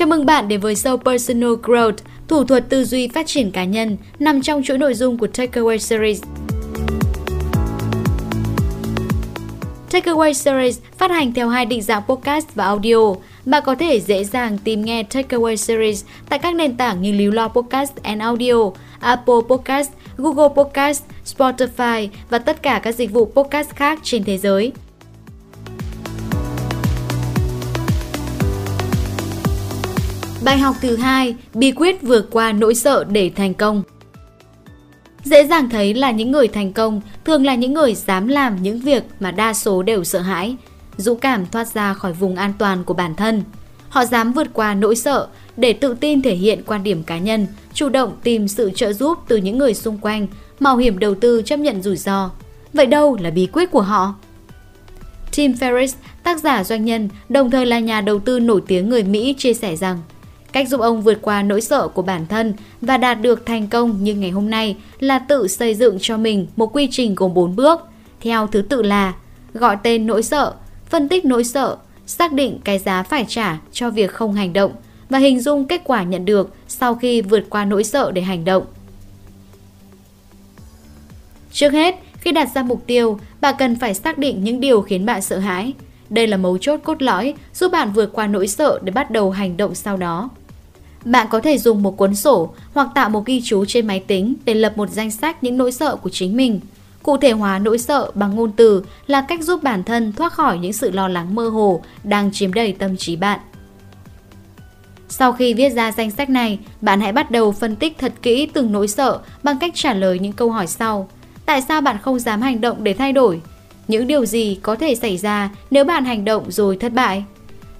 Chào mừng bạn đến với show Personal Growth, thủ thuật tư duy phát triển cá nhân nằm trong chuỗi nội dung của Takeaway Series. Takeaway Series phát hành theo hai định dạng podcast và audio. Bạn có thể dễ dàng tìm nghe Takeaway Series tại các nền tảng như Líu Lo Podcast and Audio, Apple Podcast, Google Podcast, Spotify và tất cả các dịch vụ podcast khác trên thế giới. Bài học thứ hai, bí quyết vượt qua nỗi sợ để thành công. Dễ dàng thấy là những người thành công thường là những người dám làm những việc mà đa số đều sợ hãi, dũng cảm thoát ra khỏi vùng an toàn của bản thân. Họ dám vượt qua nỗi sợ để tự tin thể hiện quan điểm cá nhân, chủ động tìm sự trợ giúp từ những người xung quanh, mạo hiểm đầu tư chấp nhận rủi ro. Vậy đâu là bí quyết của họ? Tim Ferriss, tác giả doanh nhân, đồng thời là nhà đầu tư nổi tiếng người Mỹ chia sẻ rằng Cách giúp ông vượt qua nỗi sợ của bản thân và đạt được thành công như ngày hôm nay là tự xây dựng cho mình một quy trình gồm 4 bước, theo thứ tự là gọi tên nỗi sợ, phân tích nỗi sợ, xác định cái giá phải trả cho việc không hành động và hình dung kết quả nhận được sau khi vượt qua nỗi sợ để hành động. Trước hết, khi đặt ra mục tiêu, bạn cần phải xác định những điều khiến bạn sợ hãi. Đây là mấu chốt cốt lõi giúp bạn vượt qua nỗi sợ để bắt đầu hành động sau đó. Bạn có thể dùng một cuốn sổ hoặc tạo một ghi chú trên máy tính để lập một danh sách những nỗi sợ của chính mình. Cụ thể hóa nỗi sợ bằng ngôn từ là cách giúp bản thân thoát khỏi những sự lo lắng mơ hồ đang chiếm đầy tâm trí bạn. Sau khi viết ra danh sách này, bạn hãy bắt đầu phân tích thật kỹ từng nỗi sợ bằng cách trả lời những câu hỏi sau. Tại sao bạn không dám hành động để thay đổi? Những điều gì có thể xảy ra nếu bạn hành động rồi thất bại?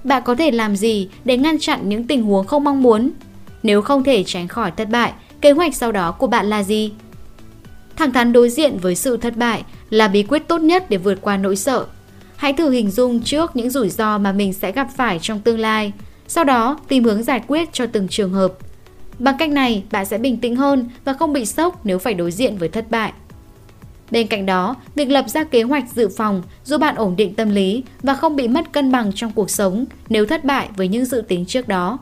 Bạn có thể làm gì để ngăn chặn những tình huống không mong muốn? Nếu không thể tránh khỏi thất bại, kế hoạch sau đó của bạn là gì? Thẳng thắn đối diện với sự thất bại là bí quyết tốt nhất để vượt qua nỗi sợ. Hãy thử hình dung trước những rủi ro mà mình sẽ gặp phải trong tương lai, sau đó tìm hướng giải quyết cho từng trường hợp. Bằng cách này, bạn sẽ bình tĩnh hơn và không bị sốc nếu phải đối diện với thất bại. Bên cạnh đó, việc lập ra kế hoạch dự phòng giúp bạn ổn định tâm lý và không bị mất cân bằng trong cuộc sống nếu thất bại với những dự tính trước đó.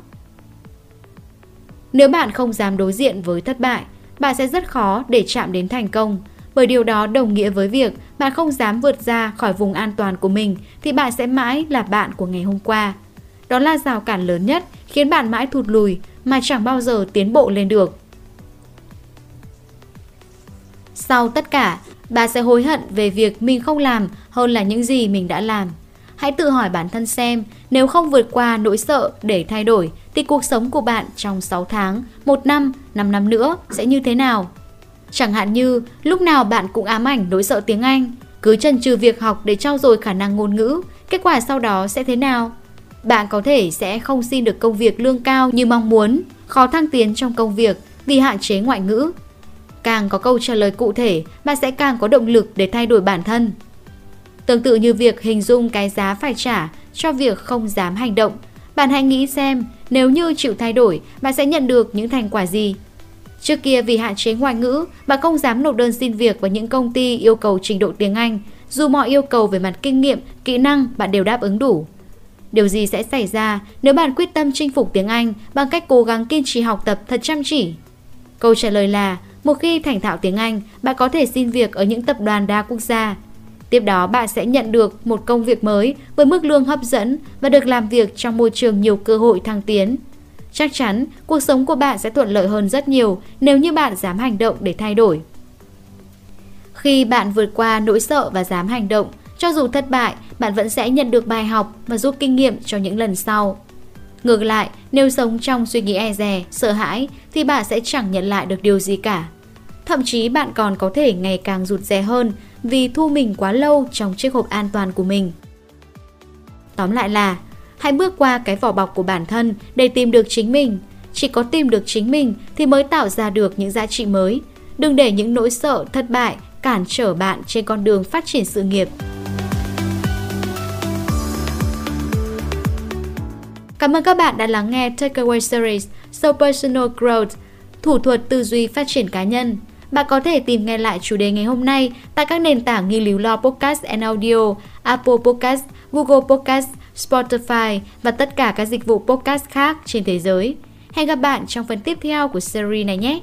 Nếu bạn không dám đối diện với thất bại, bạn sẽ rất khó để chạm đến thành công, bởi điều đó đồng nghĩa với việc bạn không dám vượt ra khỏi vùng an toàn của mình thì bạn sẽ mãi là bạn của ngày hôm qua. Đó là rào cản lớn nhất khiến bạn mãi thụt lùi mà chẳng bao giờ tiến bộ lên được. Sau tất cả, Bà sẽ hối hận về việc mình không làm hơn là những gì mình đã làm. Hãy tự hỏi bản thân xem, nếu không vượt qua nỗi sợ để thay đổi, thì cuộc sống của bạn trong 6 tháng, 1 năm, 5 năm nữa sẽ như thế nào? Chẳng hạn như, lúc nào bạn cũng ám ảnh nỗi sợ tiếng Anh, cứ chần chừ việc học để trau dồi khả năng ngôn ngữ, kết quả sau đó sẽ thế nào? Bạn có thể sẽ không xin được công việc lương cao như mong muốn, khó thăng tiến trong công việc vì hạn chế ngoại ngữ, Càng có câu trả lời cụ thể, bạn sẽ càng có động lực để thay đổi bản thân. Tương tự như việc hình dung cái giá phải trả cho việc không dám hành động, bạn hãy nghĩ xem nếu như chịu thay đổi, bạn sẽ nhận được những thành quả gì. Trước kia vì hạn chế ngoại ngữ, bạn không dám nộp đơn xin việc vào những công ty yêu cầu trình độ tiếng Anh, dù mọi yêu cầu về mặt kinh nghiệm, kỹ năng bạn đều đáp ứng đủ. Điều gì sẽ xảy ra nếu bạn quyết tâm chinh phục tiếng Anh bằng cách cố gắng kiên trì học tập thật chăm chỉ? Câu trả lời là một khi thành thạo tiếng Anh, bạn có thể xin việc ở những tập đoàn đa quốc gia. Tiếp đó bạn sẽ nhận được một công việc mới với mức lương hấp dẫn và được làm việc trong môi trường nhiều cơ hội thăng tiến. Chắc chắn cuộc sống của bạn sẽ thuận lợi hơn rất nhiều nếu như bạn dám hành động để thay đổi. Khi bạn vượt qua nỗi sợ và dám hành động, cho dù thất bại, bạn vẫn sẽ nhận được bài học và rút kinh nghiệm cho những lần sau. Ngược lại, nếu sống trong suy nghĩ e dè, sợ hãi thì bạn sẽ chẳng nhận lại được điều gì cả. Thậm chí bạn còn có thể ngày càng rụt rè hơn vì thu mình quá lâu trong chiếc hộp an toàn của mình. Tóm lại là, hãy bước qua cái vỏ bọc của bản thân để tìm được chính mình. Chỉ có tìm được chính mình thì mới tạo ra được những giá trị mới. Đừng để những nỗi sợ, thất bại cản trở bạn trên con đường phát triển sự nghiệp. Cảm ơn các bạn đã lắng nghe Takeaway Series So Personal Growth, thủ thuật tư duy phát triển cá nhân. Bạn có thể tìm nghe lại chủ đề ngày hôm nay tại các nền tảng như Líu Lo Podcast and Audio, Apple Podcast, Google Podcast, Spotify và tất cả các dịch vụ podcast khác trên thế giới. Hẹn gặp bạn trong phần tiếp theo của series này nhé!